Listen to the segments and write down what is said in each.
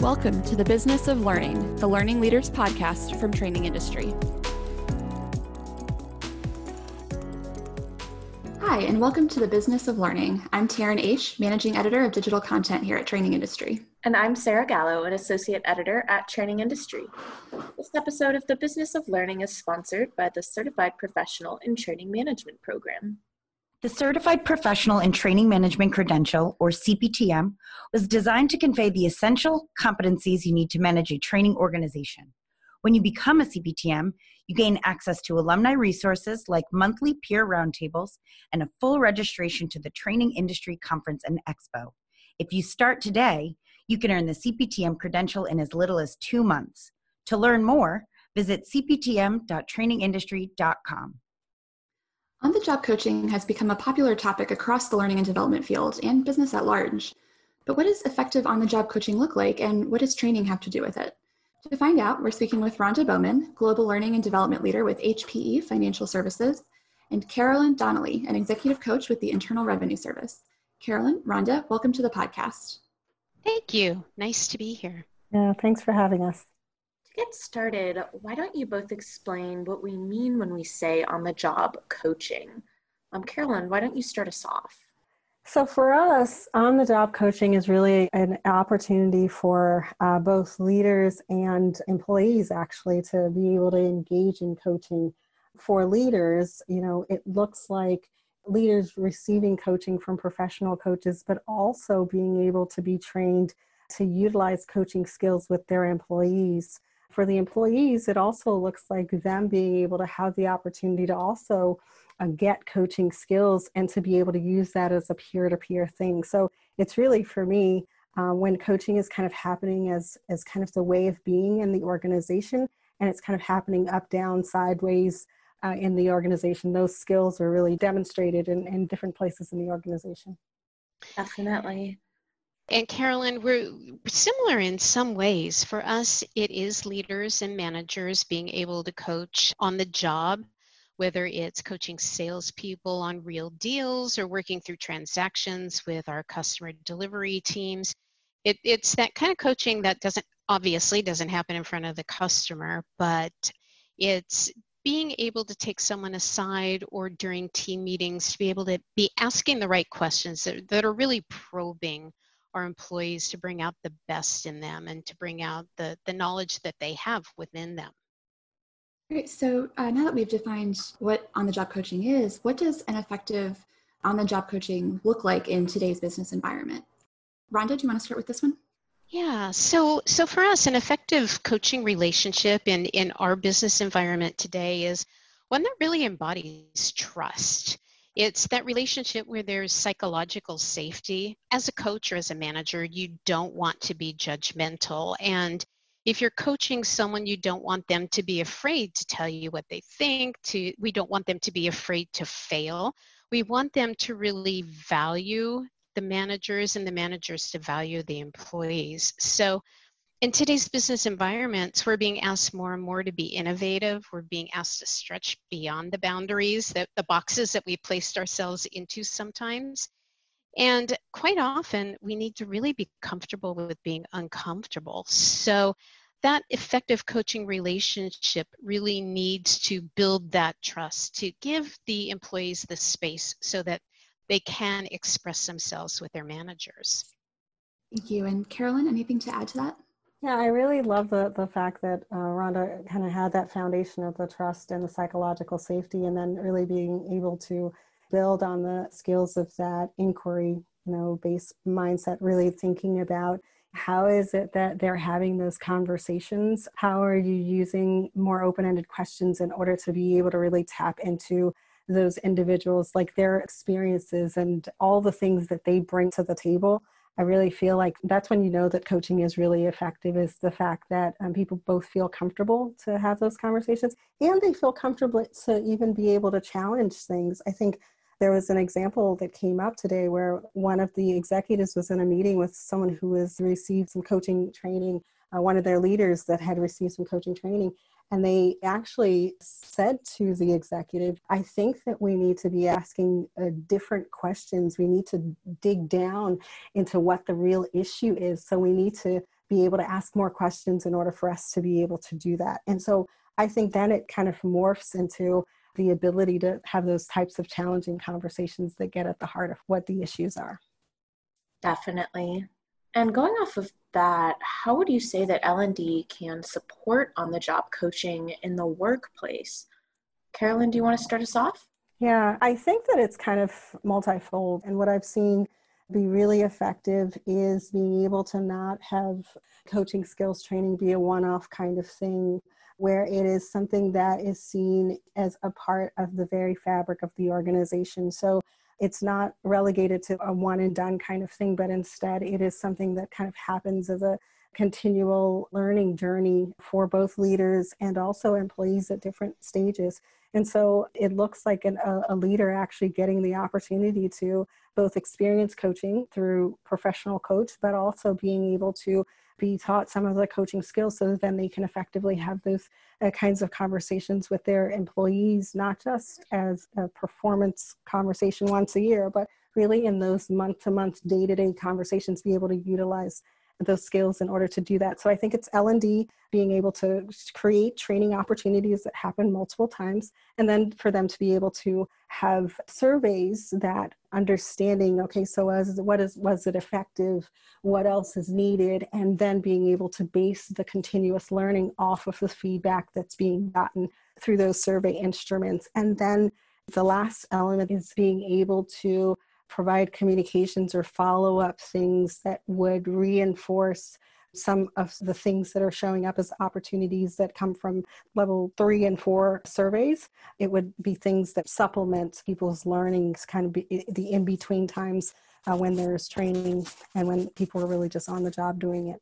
Welcome to the Business of Learning, the Learning Leaders podcast from Training Industry. Hi, and welcome to the Business of Learning. I'm Taryn Oesch, Managing Editor of Digital Content here at Training Industry. And I'm Sarah Gallo, an Associate Editor at Training Industry. This episode of the Business of Learning is sponsored by the Certified Professional in Training Management Program. The Certified Professional in Training Management Credential, or CPTM, was designed to convey the essential competencies you need to manage a training organization. When you become a CPTM, you gain access to alumni resources like monthly peer roundtables and a full registration to the Training Industry Conference and Expo. If you start today, you can earn the CPTM credential in as little as two months. To learn more, visit cptm.trainingindustry.com. On the job coaching has become a popular topic across the learning and development field and business at large. But what does effective on the job coaching look like, and what does training have to do with it? To find out, we're speaking with Ronda Bowman, Global Learning and Development Leader with HPE Financial Services, and Carolon Donnally, an Executive Coach with the Internal Revenue Service. Carolon, Ronda, welcome to the podcast. Thank you. Nice to be here. Yeah, thanks for having us get started, why don't you both explain what we mean when we say on the job coaching? Um, Carolon, why don't you start us off? So, for us, on the job coaching is really an opportunity for uh, both leaders and employees actually to be able to engage in coaching. For leaders, you know, it looks like leaders receiving coaching from professional coaches, but also being able to be trained to utilize coaching skills with their employees for the employees, it also looks like them being able to have the opportunity to also uh, get coaching skills and to be able to use that as a peer to peer thing. So it's really for me, uh, when coaching is kind of happening as, as kind of the way of being in the organization and it's kind of happening up, down, sideways uh, in the organization, those skills are really demonstrated in, in different places in the organization. Definitely and Carolon, we're similar in some ways. For us, it is leaders and managers being able to coach on the job, whether it's coaching salespeople on real deals or working through transactions with our customer delivery teams. It, it's that kind of coaching that doesn't obviously doesn't happen in front of the customer, but it's being able to take someone aside or during team meetings to be able to be asking the right questions that, that are really probing our employees to bring out the best in them and to bring out the, the knowledge that they have within them. Great. So uh, now that we've defined what on the job coaching is, what does an effective on the job coaching look like in today's business environment? Ronda, do you want to start with this one? Yeah, so so for us, an effective coaching relationship in in our business environment today is one that really embodies trust. It's that relationship where there's psychological safety. As a coach or as a manager, you don't want to be judgmental. And if you're coaching someone, you don't want them to be afraid to tell you what they think, to we don't want them to be afraid to fail. We want them to really value the managers and the managers to value the employees. So in today's business environments, we're being asked more and more to be innovative. We're being asked to stretch beyond the boundaries, that the boxes that we placed ourselves into sometimes. And quite often, we need to really be comfortable with being uncomfortable. So, that effective coaching relationship really needs to build that trust, to give the employees the space so that they can express themselves with their managers. Thank you. And Carolyn, anything to add to that? Yeah, I really love the, the fact that uh, Ronda kind of had that foundation of the trust and the psychological safety, and then really being able to build on the skills of that inquiry, you know, based mindset, really thinking about how is it that they're having those conversations? How are you using more open ended questions in order to be able to really tap into those individuals, like their experiences and all the things that they bring to the table? I really feel like that's when you know that coaching is really effective is the fact that um, people both feel comfortable to have those conversations and they feel comfortable to even be able to challenge things. I think there was an example that came up today where one of the executives was in a meeting with someone who has received some coaching training, uh, one of their leaders that had received some coaching training, and they actually said to the executive, I think that we need to be asking uh, different questions. We need to dig down into what the real issue is. So we need to be able to ask more questions in order for us to be able to do that. And so I think then it kind of morphs into the ability to have those types of challenging conversations that get at the heart of what the issues are. Definitely. And going off of that, how would you say that L&D can support on the job coaching in the workplace? Carolon, do you want to start us off? Yeah, I think that it's kind of multifold. And what I've seen be really effective is being able to not have coaching skills training be a one off kind of thing where it is something that is seen as a part of the very fabric of the organization. So it's not relegated to a one and done kind of thing, but instead it is something that kind of happens as a continual learning journey for both leaders and also employees at different stages. And so it looks like an, a, a, leader actually getting the opportunity to both experience coaching through professional coach, but also being able to be taught some of the coaching skills so then they can effectively have those uh, kinds of conversations with their employees, not just as a performance conversation once a year, but really in those month to month, day to day conversations, be able to utilize those skills in order to do that. So I think it's L&D being able to create training opportunities that happen multiple times and then for them to be able to have surveys that understanding okay so as what is was it effective? What else is needed? And then being able to base the continuous learning off of the feedback that's being gotten through those survey instruments. And then the last element is being able to provide communications or follow up things that would reinforce some of the things that are showing up as opportunities that come from level three and four surveys. It would be things that supplement people's learnings, kind of be the in between times uh, when there's training and when people are really just on the job doing it.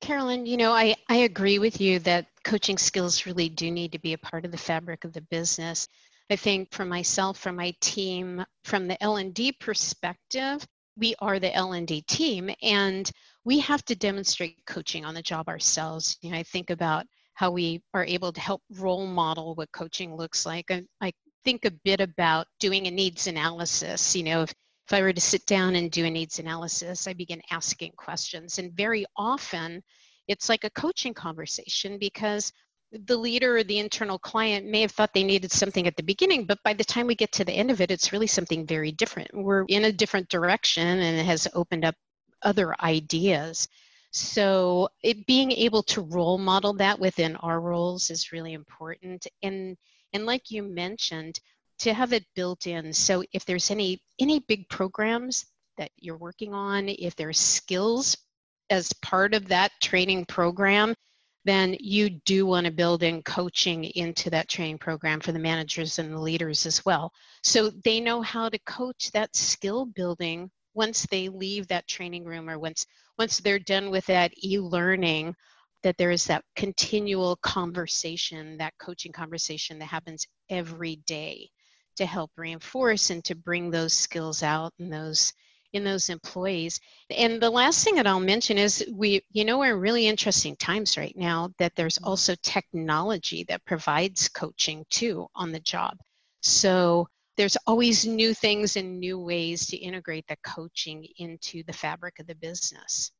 Carolon, you know, I, I agree with you that coaching skills really do need to be a part of the fabric of the business. I think for myself, for my team, from the L&D perspective, we are the L&D team and we have to demonstrate coaching on the job ourselves. You know, I think about how we are able to help role model what coaching looks like. I, I think a bit about doing a needs analysis. You know, if, if I were to sit down and do a needs analysis, I begin asking questions. And very often it's like a coaching conversation because the leader or the internal client may have thought they needed something at the beginning, but by the time we get to the end of it, it's really something very different. We're in a different direction and it has opened up other ideas. So it being able to role model that within our roles is really important. And and like you mentioned, to have it built in. So if there's any any big programs that you're working on, if there's skills as part of that training program, then you do want to build in coaching into that training program for the managers and the leaders as well. So they know how to coach that skill building once they leave that training room or once once they're done with that e-learning that there is that continual conversation, that coaching conversation that happens every day to help reinforce and to bring those skills out and those in those employees. And the last thing that I'll mention is we, you know, we're in really interesting times right now that there's mm-hmm. also technology that provides coaching too on the job. So there's always new things and new ways to integrate the coaching into the fabric of the business.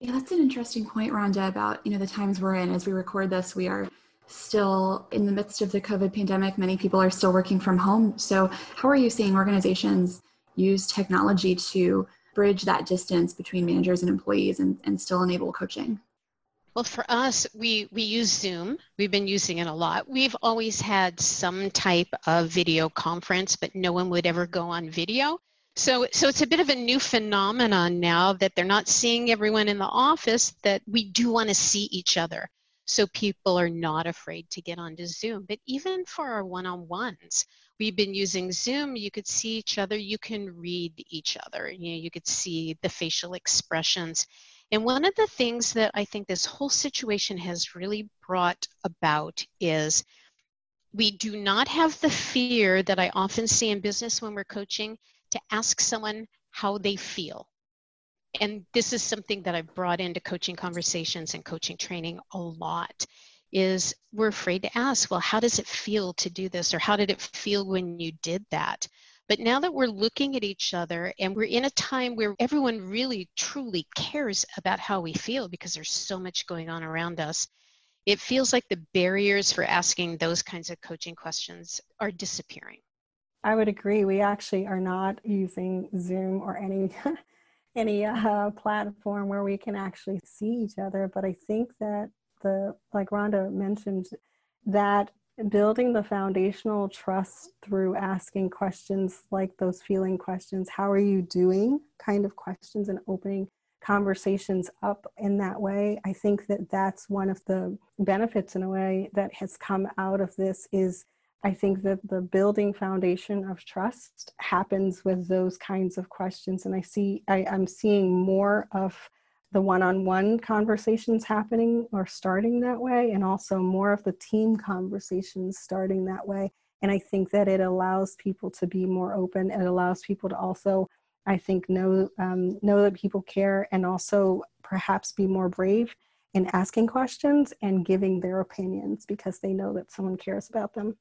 Yeah, that's an interesting point, Ronda, about you know the times we're in. As we record this, we are still in the midst of the COVID pandemic. Many people are still working from home. So, how are you seeing organizations use technology to bridge that distance between managers and employees and, and still enable coaching? Well, for us, we, we use Zoom. We've been using it a lot. We've always had some type of video conference, but no one would ever go on video. So, so it's a bit of a new phenomenon now that they're not seeing everyone in the office, that we do want to see each other. So people are not afraid to get onto Zoom. But even for our one on ones, we've been using Zoom, you could see each other, you can read each other, you know, you could see the facial expressions. And one of the things that I think this whole situation has really brought about is we do not have the fear that I often see in business when we're coaching to ask someone how they feel. And this is something that I've brought into coaching conversations and coaching training a lot is we're afraid to ask, well, how does it feel to do this? Or how did it feel when you did that? But now that we're looking at each other and we're in a time where everyone really truly cares about how we feel because there's so much going on around us, it feels like the barriers for asking those kinds of coaching questions are disappearing. I would agree. We actually are not using Zoom or any any uh, platform where we can actually see each other. But I think that the like Ronda mentioned that building the foundational trust through asking questions like those feeling questions, how are you doing? Kind of questions and opening conversations up in that way. I think that that's one of the benefits in a way that has come out of this is I think that the building foundation of trust happens with those kinds of questions. And I see, I, I'm seeing more of the one on one conversations happening or starting that way, and also more of the team conversations starting that way. And I think that it allows people to be more open. It allows people to also, I think, know um, know that people care, and also perhaps be more brave in asking questions and giving their opinions because they know that someone cares about them.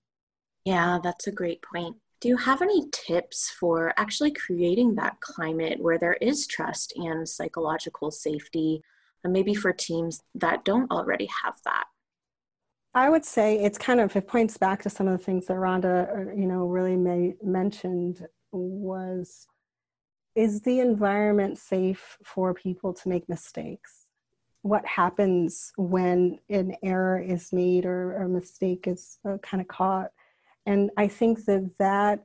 Yeah, that's a great point. Do you have any tips for actually creating that climate where there is trust and psychological safety, and maybe for teams that don't already have that? I would say it's kind of it points back to some of the things that Ronda, uh, you know, really may, mentioned was is the environment safe for people to make mistakes? What happens when an error is made or a mistake is uh, kind of caught? And I think that that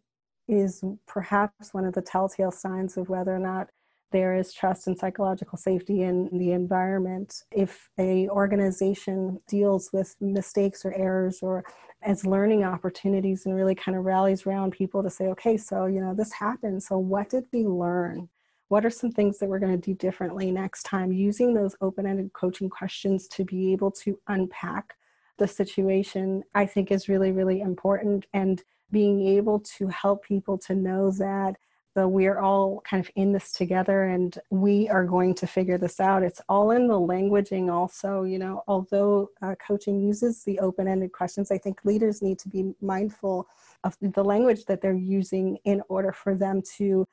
is perhaps one of the telltale signs of whether or not there is trust and psychological safety in the environment. If a organization deals with mistakes or errors or as learning opportunities and really kind of rallies around people to say okay so you know this happened. So what did we learn? What are some things that we're going to do differently next time? Using those open-ended coaching questions to be able to unpack the situation, I think is really, really important. And being able to help people to know that the, we're all kind of in this together and we are going to figure this out. It's all in the languaging, also. You know, although uh, coaching uses the open ended questions, I think leaders need to be mindful of the language that they're using in order for them to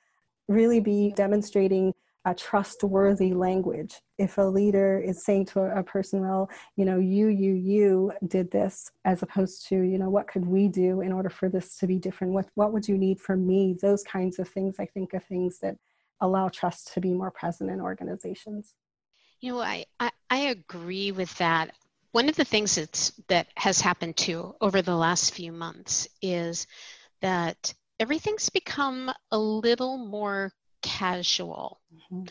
really be demonstrating a trustworthy language. If a leader is saying to a, person, well, you know, you, you, you did this, as opposed to, you know, what could we do in order for this to be different? What, what would you need from me? Those kinds of things, I think, are things that allow trust to be more present in organizations. You know, I, I, I agree with that. One of the things that's, that has happened too over the last few months is that everything's become a little more casual. Mm-hmm.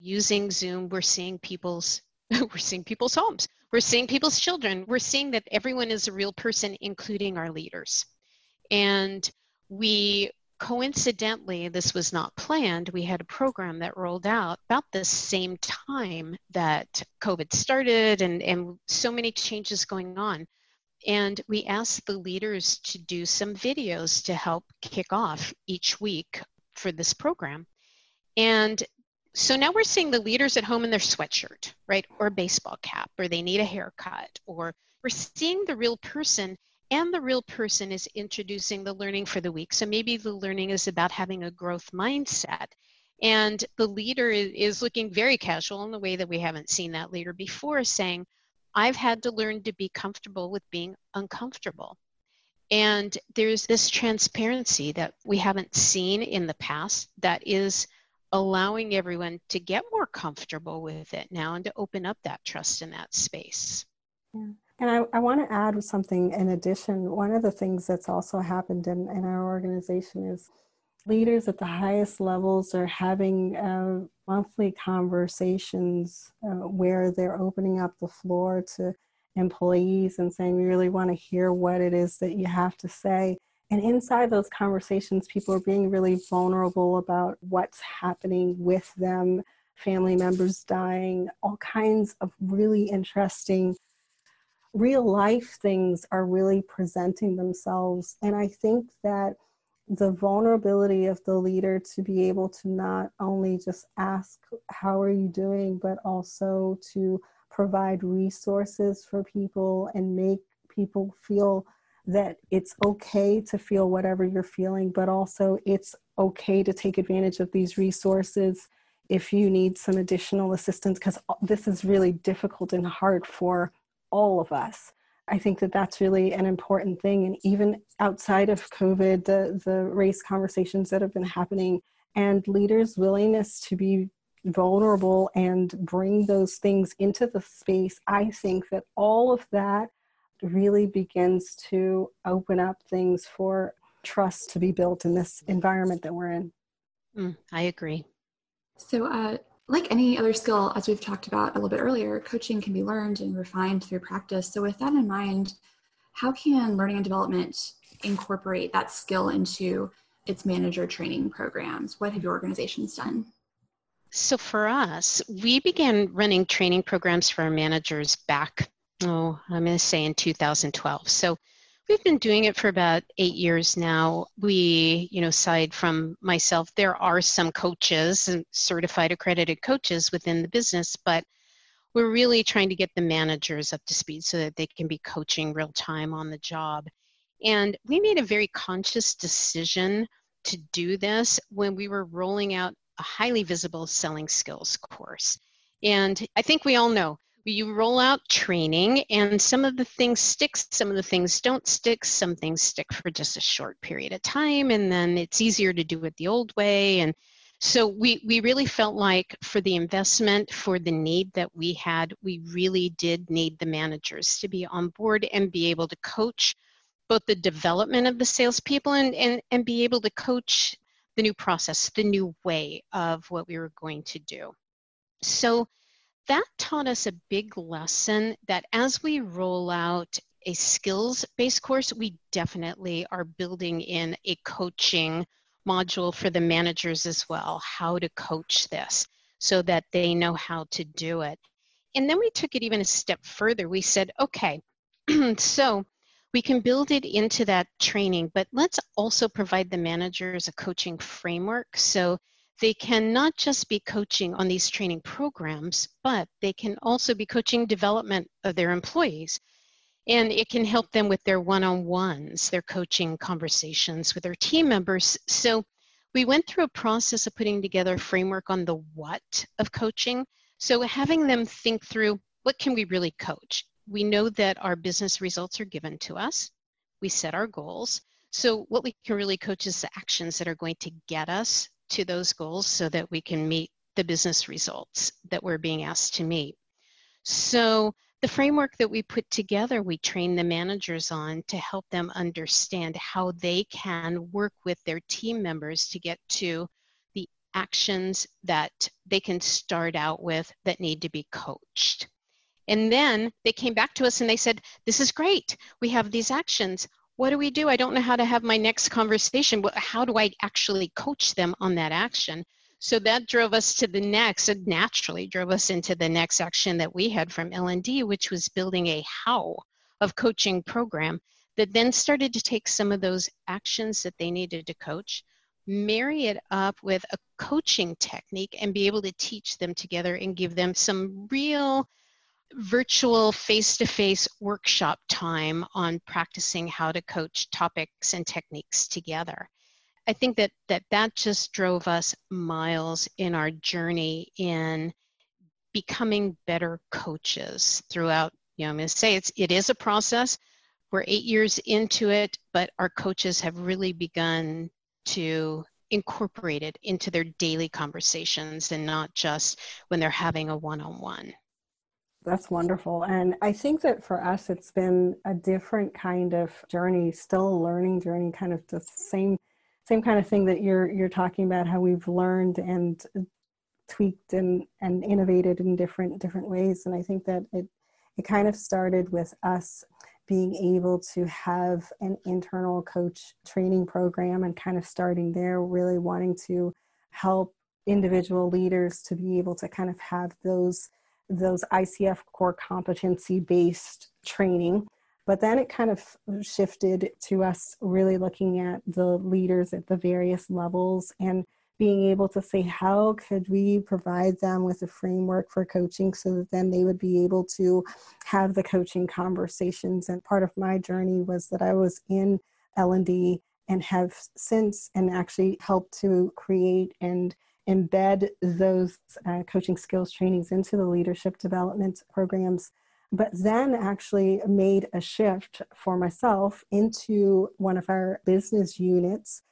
Using Zoom, we're seeing people's we're seeing people's homes. We're seeing people's children. We're seeing that everyone is a real person, including our leaders. And we coincidentally, this was not planned. We had a program that rolled out about the same time that COVID started and, and so many changes going on. And we asked the leaders to do some videos to help kick off each week for this program. And so now we're seeing the leaders at home in their sweatshirt, right? Or baseball cap, or they need a haircut, or we're seeing the real person, and the real person is introducing the learning for the week. So maybe the learning is about having a growth mindset. And the leader is looking very casual in the way that we haven't seen that leader before, saying, I've had to learn to be comfortable with being uncomfortable. And there's this transparency that we haven't seen in the past that is allowing everyone to get more comfortable with it now and to open up that trust in that space. Yeah. And I, I want to add something in addition. One of the things that's also happened in, in our organization is leaders at the highest levels are having uh, monthly conversations uh, where they're opening up the floor to employees and saying, We really want to hear what it is that you have to say. And inside those conversations, people are being really vulnerable about what's happening with them, family members dying, all kinds of really interesting real life things are really presenting themselves. And I think that the vulnerability of the leader to be able to not only just ask, How are you doing? but also to provide resources for people and make people feel that it's okay to feel whatever you're feeling, but also it's okay to take advantage of these resources if you need some additional assistance, because this is really difficult and hard for all of us. I think that that's really an important thing. And even outside of COVID, the, the race conversations that have been happening and leaders' willingness to be vulnerable and bring those things into the space, I think that all of that really begins to open up things for trust to be built in this environment that we're in. Mm, I agree. So, uh, like any other skill, as we've talked about a little bit earlier, coaching can be learned and refined through practice. So, with that in mind, how can learning and development incorporate that skill into its manager training programs? What have your organizations done? So, for us, we began running training programs for our managers back, oh, I'm going to say in 2012. So, We've been doing it for about eight years now. We, you know, aside from myself, there are some coaches and certified accredited coaches within the business, but we're really trying to get the managers up to speed so that they can be coaching real time on the job. And we made a very conscious decision to do this when we were rolling out a highly visible selling skills course. And I think we all know you roll out training and some of the things stick some of the things don't stick some things stick for just a short period of time and then it's easier to do it the old way and so we we really felt like for the investment for the need that we had we really did need the managers to be on board and be able to coach both the development of the salespeople and and, and be able to coach the new process the new way of what we were going to do so that taught us a big lesson that as we roll out a skills based course, we definitely are building in a coaching module for the managers as well, how to coach this so that they know how to do it. And then we took it even a step further. We said, okay, so we can build it into that training, but let's also provide the managers a coaching framework so they can not just be coaching on these training programs, but they can also be coaching development of their employees. And it can help them with their one on ones, their coaching conversations with their team members. So we went through a process of putting together a framework on the what of coaching. So having them think through what can we really coach? We know that our business results are given to us. We set our goals. So what we can really coach is the actions that are going to get us to those goals so that we can meet the business results that we're being asked to meet. So the framework that we put together, we train the managers on to help them understand how they can work with their team members to get to the actions that they can start out with that need to be coached. And then they came back to us and they said, This is great. We have these actions what do we do? I don't know how to have my next conversation. How do I actually coach them on that action? So that drove us to the next, it naturally drove us into the next action that we had from L&D, which was building a how of coaching program that then started to take some of those actions that they needed to coach, marry it up with a coaching technique and be able to teach them together and give them some real virtual face-to-face workshop time on practicing how to coach topics and techniques together. I think that that, that just drove us miles in our journey in becoming better coaches throughout. You know, I'm going to say it's it is a process. We're eight years into it, but our coaches have really begun to incorporate it into their daily conversations and not just when they're having a one-on-one. That's wonderful. And I think that for us, it's been a different kind of journey, still a learning journey, kind of the same, same kind of thing that you're, you're talking about, how we've learned and tweaked and, and innovated in different, different ways. And I think that it, it kind of started with us being able to have an internal coach training program and kind of starting there, really wanting to help individual leaders to be able to kind of have those those ICF core competency based training. But then it kind of shifted to us really looking at the leaders at the various levels and being able to say how could we provide them with a framework for coaching so that then they would be able to have the coaching conversations and part of my journey was that i was in l&d and have since and actually helped to create and embed those uh, coaching skills trainings into the leadership development programs but then actually made a shift for myself into one of our business units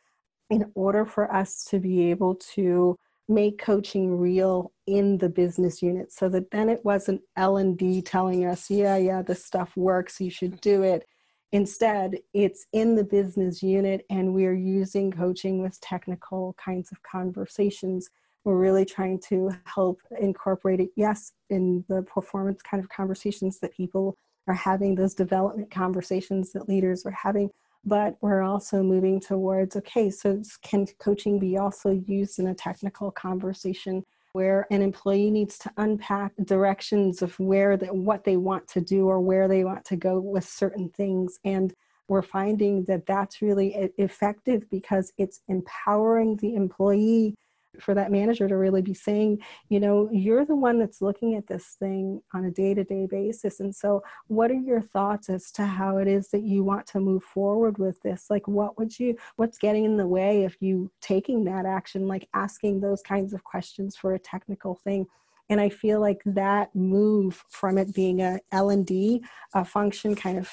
in order for us to be able to make coaching real in the business unit so that then it wasn't l&d telling us yeah yeah this stuff works you should do it instead it's in the business unit and we're using coaching with technical kinds of conversations. We're really trying to help incorporate it yes in the performance kind of conversations that people are having those development conversations that leaders are having but we're also moving towards okay so can coaching be also used in a technical conversation where an employee needs to unpack directions of where the, what they want to do or where they want to go with certain things. And we're finding that that's really effective because it's empowering the employee for that manager to really be saying, you know, you're the one that's looking at this thing on a day to day basis. And so, what are your thoughts as to how it is that you want to move forward with this? Like, what would you, what's getting in the way of you taking that action, like asking those kinds of questions for a technical thing? and i feel like that move from it being a l&d a function kind of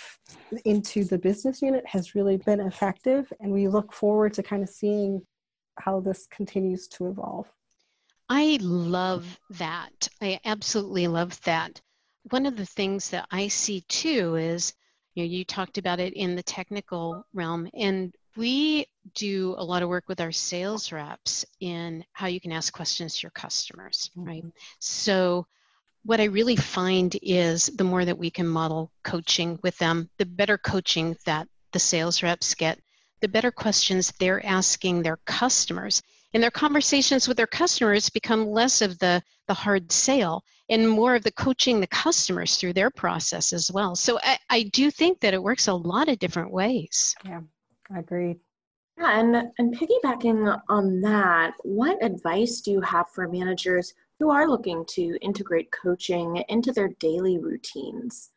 into the business unit has really been effective and we look forward to kind of seeing how this continues to evolve. I love that. I absolutely love that. One of the things that I see too is, you know, you talked about it in the technical realm, and we do a lot of work with our sales reps in how you can ask questions to your customers, mm-hmm. right? So, what I really find is the more that we can model coaching with them, the better coaching that the sales reps get the better questions they're asking their customers. And their conversations with their customers become less of the, the hard sale and more of the coaching the customers through their process as well. So I, I do think that it works a lot of different ways. Yeah, I agree. Yeah, and, and piggybacking on that, what advice do you have for managers who are looking to integrate coaching into their daily routines?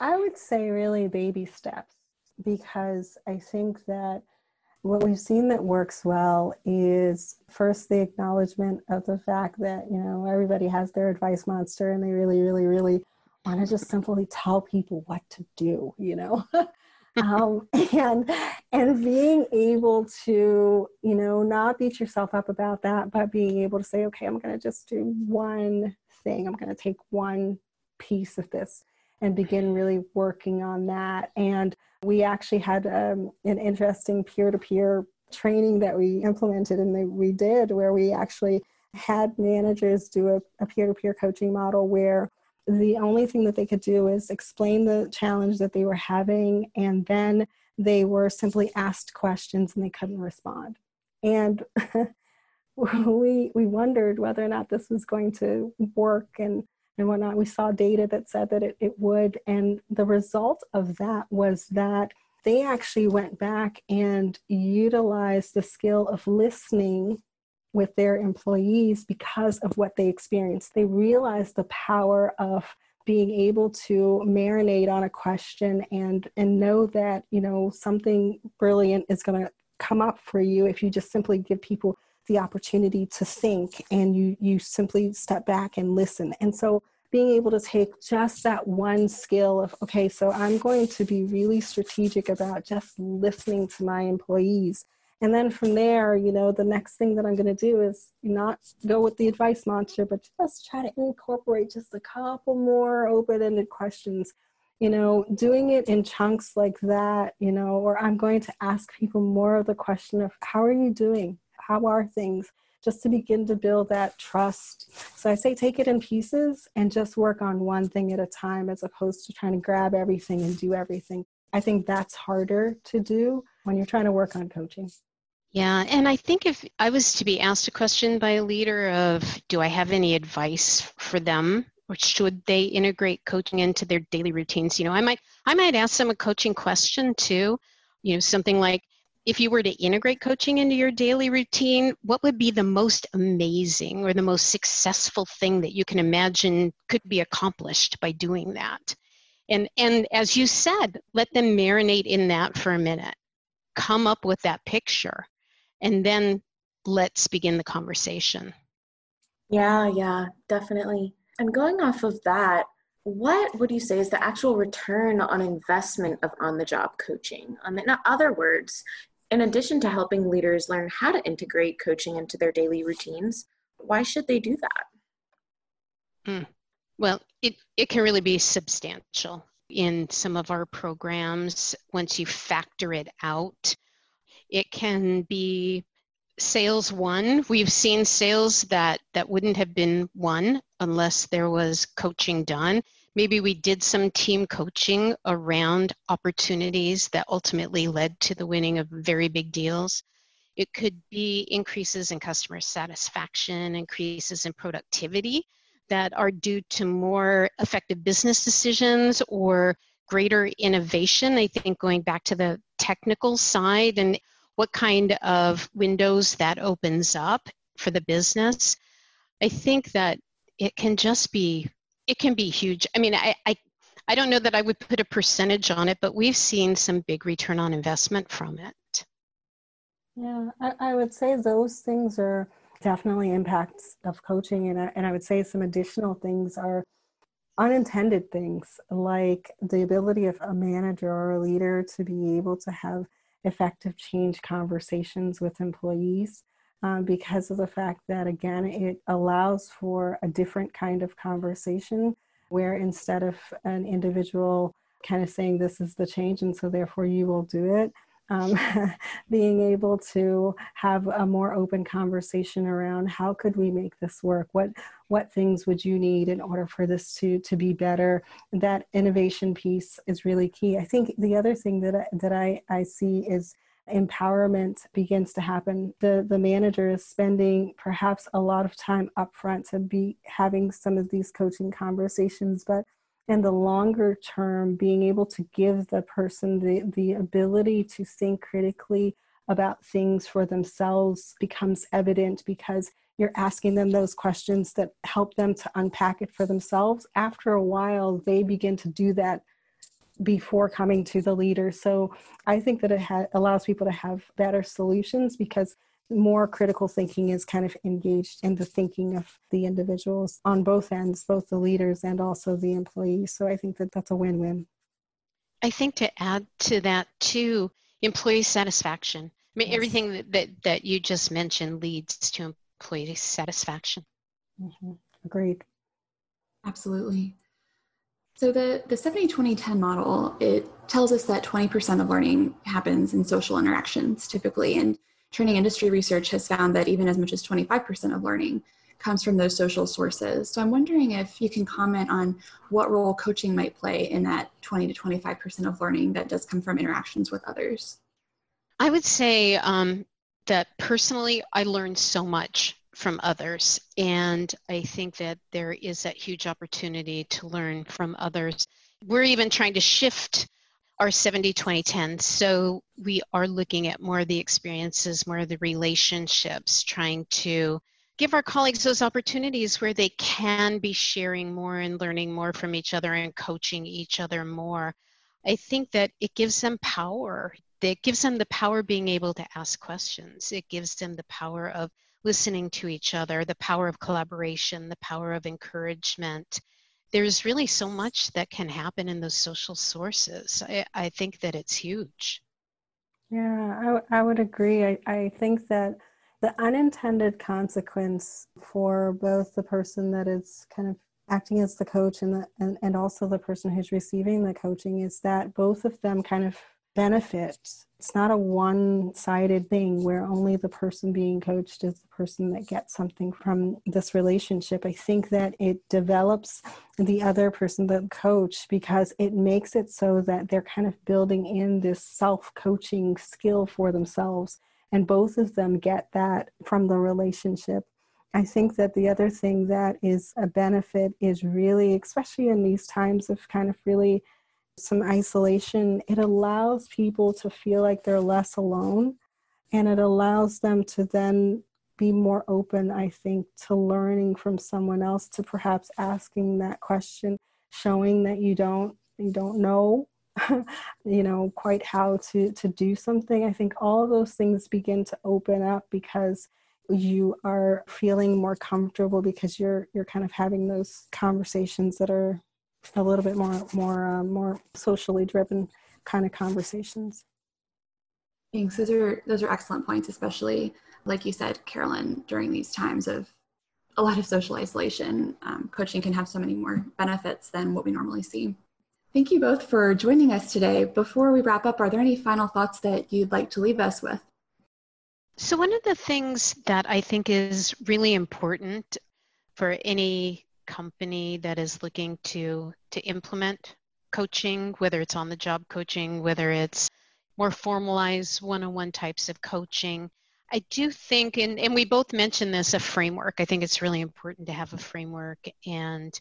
I would say really baby steps because I think that what we've seen that works well is first the acknowledgement of the fact that you know everybody has their advice monster and they really really really want to just simply tell people what to do you know um, and and being able to you know not beat yourself up about that but being able to say okay i'm going to just do one thing i'm going to take one piece of this and begin really working on that. And we actually had um, an interesting peer to peer training that we implemented and we did where we actually had managers do a peer to peer coaching model where the only thing that they could do is explain the challenge that they were having and then they were simply asked questions and they couldn't respond. And we we wondered whether or not this was going to work and and whatnot. We saw data that said that it, it would. And the result of that was that they actually went back and utilized the skill of listening with their employees because of what they experienced. They realized the power of being able to marinate on a question and and know that you know something brilliant is going to come up for you if you just simply give people the opportunity to think and you you simply step back and listen. And so being able to take just that one skill of okay so i'm going to be really strategic about just listening to my employees. And then from there you know the next thing that i'm going to do is not go with the advice monster but just try to incorporate just a couple more open-ended questions. You know doing it in chunks like that you know or i'm going to ask people more of the question of how are you doing how are things? Just to begin to build that trust. So I say take it in pieces and just work on one thing at a time as opposed to trying to grab everything and do everything. I think that's harder to do when you're trying to work on coaching. Yeah, and I think if I was to be asked a question by a leader of do I have any advice for them or should they integrate coaching into their daily routines, you know, I might I might ask them a coaching question too, you know, something like if you were to integrate coaching into your daily routine, what would be the most amazing or the most successful thing that you can imagine could be accomplished by doing that? And, and as you said, let them marinate in that for a minute. Come up with that picture, and then let's begin the conversation. Yeah, yeah, definitely. And going off of that, what would you say is the actual return on investment of on the job coaching? Um, in other words, in addition to helping leaders learn how to integrate coaching into their daily routines, why should they do that? Mm. Well, it, it can really be substantial in some of our programs once you factor it out. It can be sales won. We've seen sales that, that wouldn't have been won unless there was coaching done. Maybe we did some team coaching around opportunities that ultimately led to the winning of very big deals. It could be increases in customer satisfaction, increases in productivity that are due to more effective business decisions or greater innovation. I think going back to the technical side and what kind of windows that opens up for the business. I think that it can just be it can be huge. I mean, I, I, I don't know that I would put a percentage on it, but we've seen some big return on investment from it. Yeah, I, I would say those things are definitely impacts of coaching. And I, and I would say some additional things are unintended things like the ability of a manager or a leader to be able to have effective change conversations with employees um, because of the fact that, again, it allows for a different kind of conversation where instead of an individual kind of saying, This is the change, and so therefore you will do it. Um, being able to have a more open conversation around how could we make this work what what things would you need in order for this to to be better that innovation piece is really key i think the other thing that I, that i i see is empowerment begins to happen. The the manager is spending perhaps a lot of time upfront to be having some of these coaching conversations, but in the longer term, being able to give the person the, the ability to think critically about things for themselves becomes evident because you're asking them those questions that help them to unpack it for themselves. After a while, they begin to do that before coming to the leader. So I think that it ha- allows people to have better solutions because more critical thinking is kind of engaged in the thinking of the individuals on both ends, both the leaders and also the employees. So I think that that's a win win. I think to add to that too, employee satisfaction. I mean, yes. everything that, that, that, you just mentioned leads to employee satisfaction. Mm-hmm. Agreed. Absolutely. So the, the 70-20-10 model, it tells us that 20% of learning happens in social interactions typically. And training industry research has found that even as much as 25% of learning comes from those social sources. So I'm wondering if you can comment on what role coaching might play in that 20 to 25% of learning that does come from interactions with others. I would say um, that personally, I learned so much from others. And I think that there is that huge opportunity to learn from others. We're even trying to shift our 70 20 10 so we are looking at more of the experiences more of the relationships trying to give our colleagues those opportunities where they can be sharing more and learning more from each other and coaching each other more i think that it gives them power it gives them the power being able to ask questions it gives them the power of listening to each other, the power of collaboration, the power of encouragement. There's really so much that can happen in those social sources. I, I think that it's huge. Yeah, I, I would agree. I, I think that the unintended consequence for both the person that is kind of acting as the coach and, the, and, and also the person who's receiving the coaching is that both of them kind of benefit. It's not a one sided thing where only the person being coached is the person that gets something from this relationship. I think that it develops the other person, the coach, because it makes it so that they're kind of building in this self coaching skill for themselves. And both of them get that from the relationship. I think that the other thing that is a benefit is really, especially in these times of kind of really some isolation, it allows people to feel like they're less alone and it allows them to then be more open, I think, to learning from someone else, to perhaps asking that question, showing that you don't you don't know you know quite how to to do something. I think all those things begin to open up because you are feeling more comfortable because you're you're kind of having those conversations that are a little bit more more uh, more socially driven kind of conversations. Thanks. Those are those are excellent points, especially like you said, Carolon. During these times of a lot of social isolation, um, coaching can have so many more benefits than what we normally see. Thank you both for joining us today. Before we wrap up, are there any final thoughts that you'd like to leave us with? So, one of the things that I think is really important for any company that is looking to, to implement coaching, whether it's on the job coaching, whether it's more formalized one on one types of coaching, I do think, and, and we both mentioned this, a framework. I think it's really important to have a framework and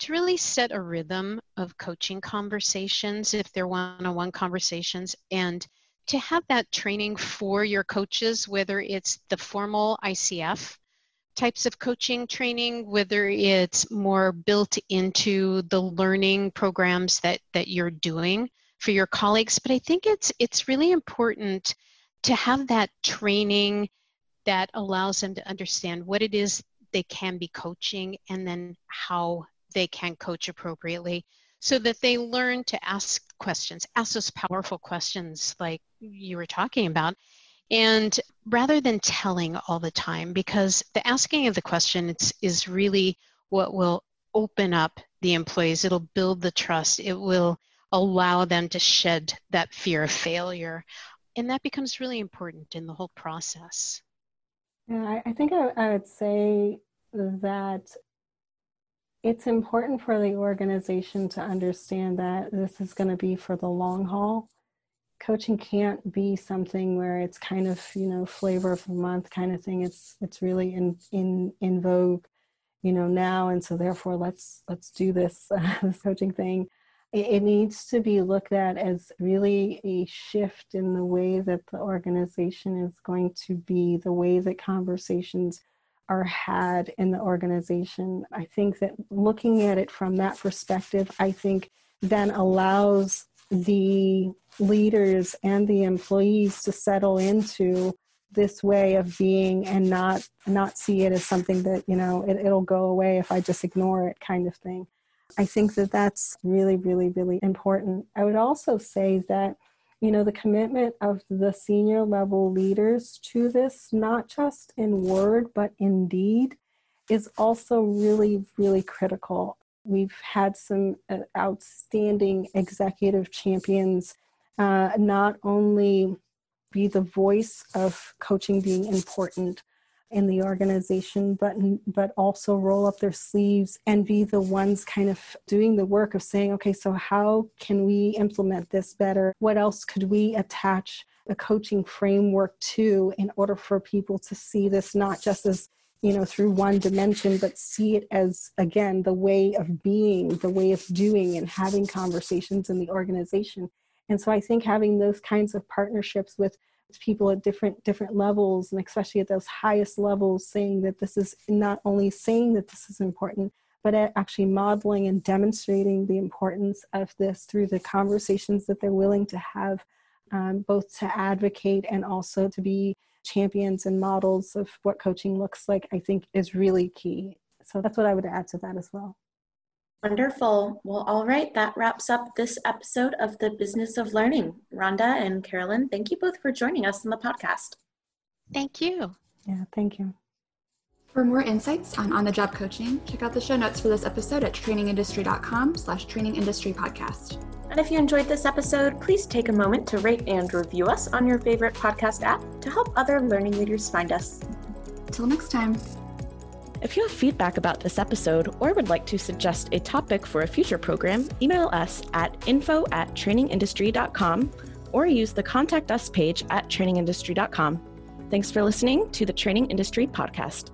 to really set a rhythm of coaching conversations if they're one on one conversations and to have that training for your coaches, whether it's the formal ICF types of coaching training, whether it's more built into the learning programs that, that you're doing for your colleagues. But I think it's it's really important to have that training that allows them to understand what it is they can be coaching and then how they can coach appropriately so that they learn to ask questions, ask those powerful questions like you were talking about. And rather than telling all the time, because the asking of the question is, really what will open up the employees, it'll build the trust, it will allow them to shed that fear of failure. And that becomes really important in the whole process. Yeah, I, I think I, I would say that it's important for the organization to understand that this is going to be for the long haul. Coaching can't be something where it's kind of you know flavor of the month kind of thing. It's it's really in in in vogue, you know now, and so therefore let's let's do this uh, this coaching thing. It, it needs to be looked at as really a shift in the way that the organization is going to be, the way that conversations are had in the organization. I think that looking at it from that perspective, I think then allows the leaders and the employees to settle into this way of being and not not see it as something that you know it, it'll go away if i just ignore it kind of thing. I think that that's really really really important. I would also say that you know the commitment of the senior level leaders to this not just in word but in deed is also really really critical we've had some uh, outstanding executive champions uh, not only be the voice of coaching being important in the organization, but but also roll up their sleeves and be the ones kind of doing the work of saying, okay, so how can we implement this better? What else could we attach a coaching framework to in order for people to see this not just as you know through one dimension but see it as again the way of being the way of doing and having conversations in the organization. And so i think having those kinds of partnerships with people at different different levels and especially at those highest levels saying that this is not only saying that this is important but actually modeling and demonstrating the importance of this through the conversations that they're willing to have um, both to advocate and also to be champions and models of what coaching looks like i think is really key so that's what i would add to that as well Wonderful. Well, all right, that wraps up this episode of the Business of Learning. Ronda and Carolon, thank you both for joining us on the podcast. Thank you. Yeah, thank you. For more insights on on-the-job coaching, check out the show notes for this episode at trainingindustry.com slash trainingindustrypodcast. And if you enjoyed this episode, please take a moment to rate and review us on your favorite podcast app to help other learning leaders find us. Until next time. If you have feedback about this episode or would like to suggest a topic for a future program, email us at info at trainingindustry.com or use the Contact Us page at trainingindustry.com. Thanks for listening to the Training Industry Podcast.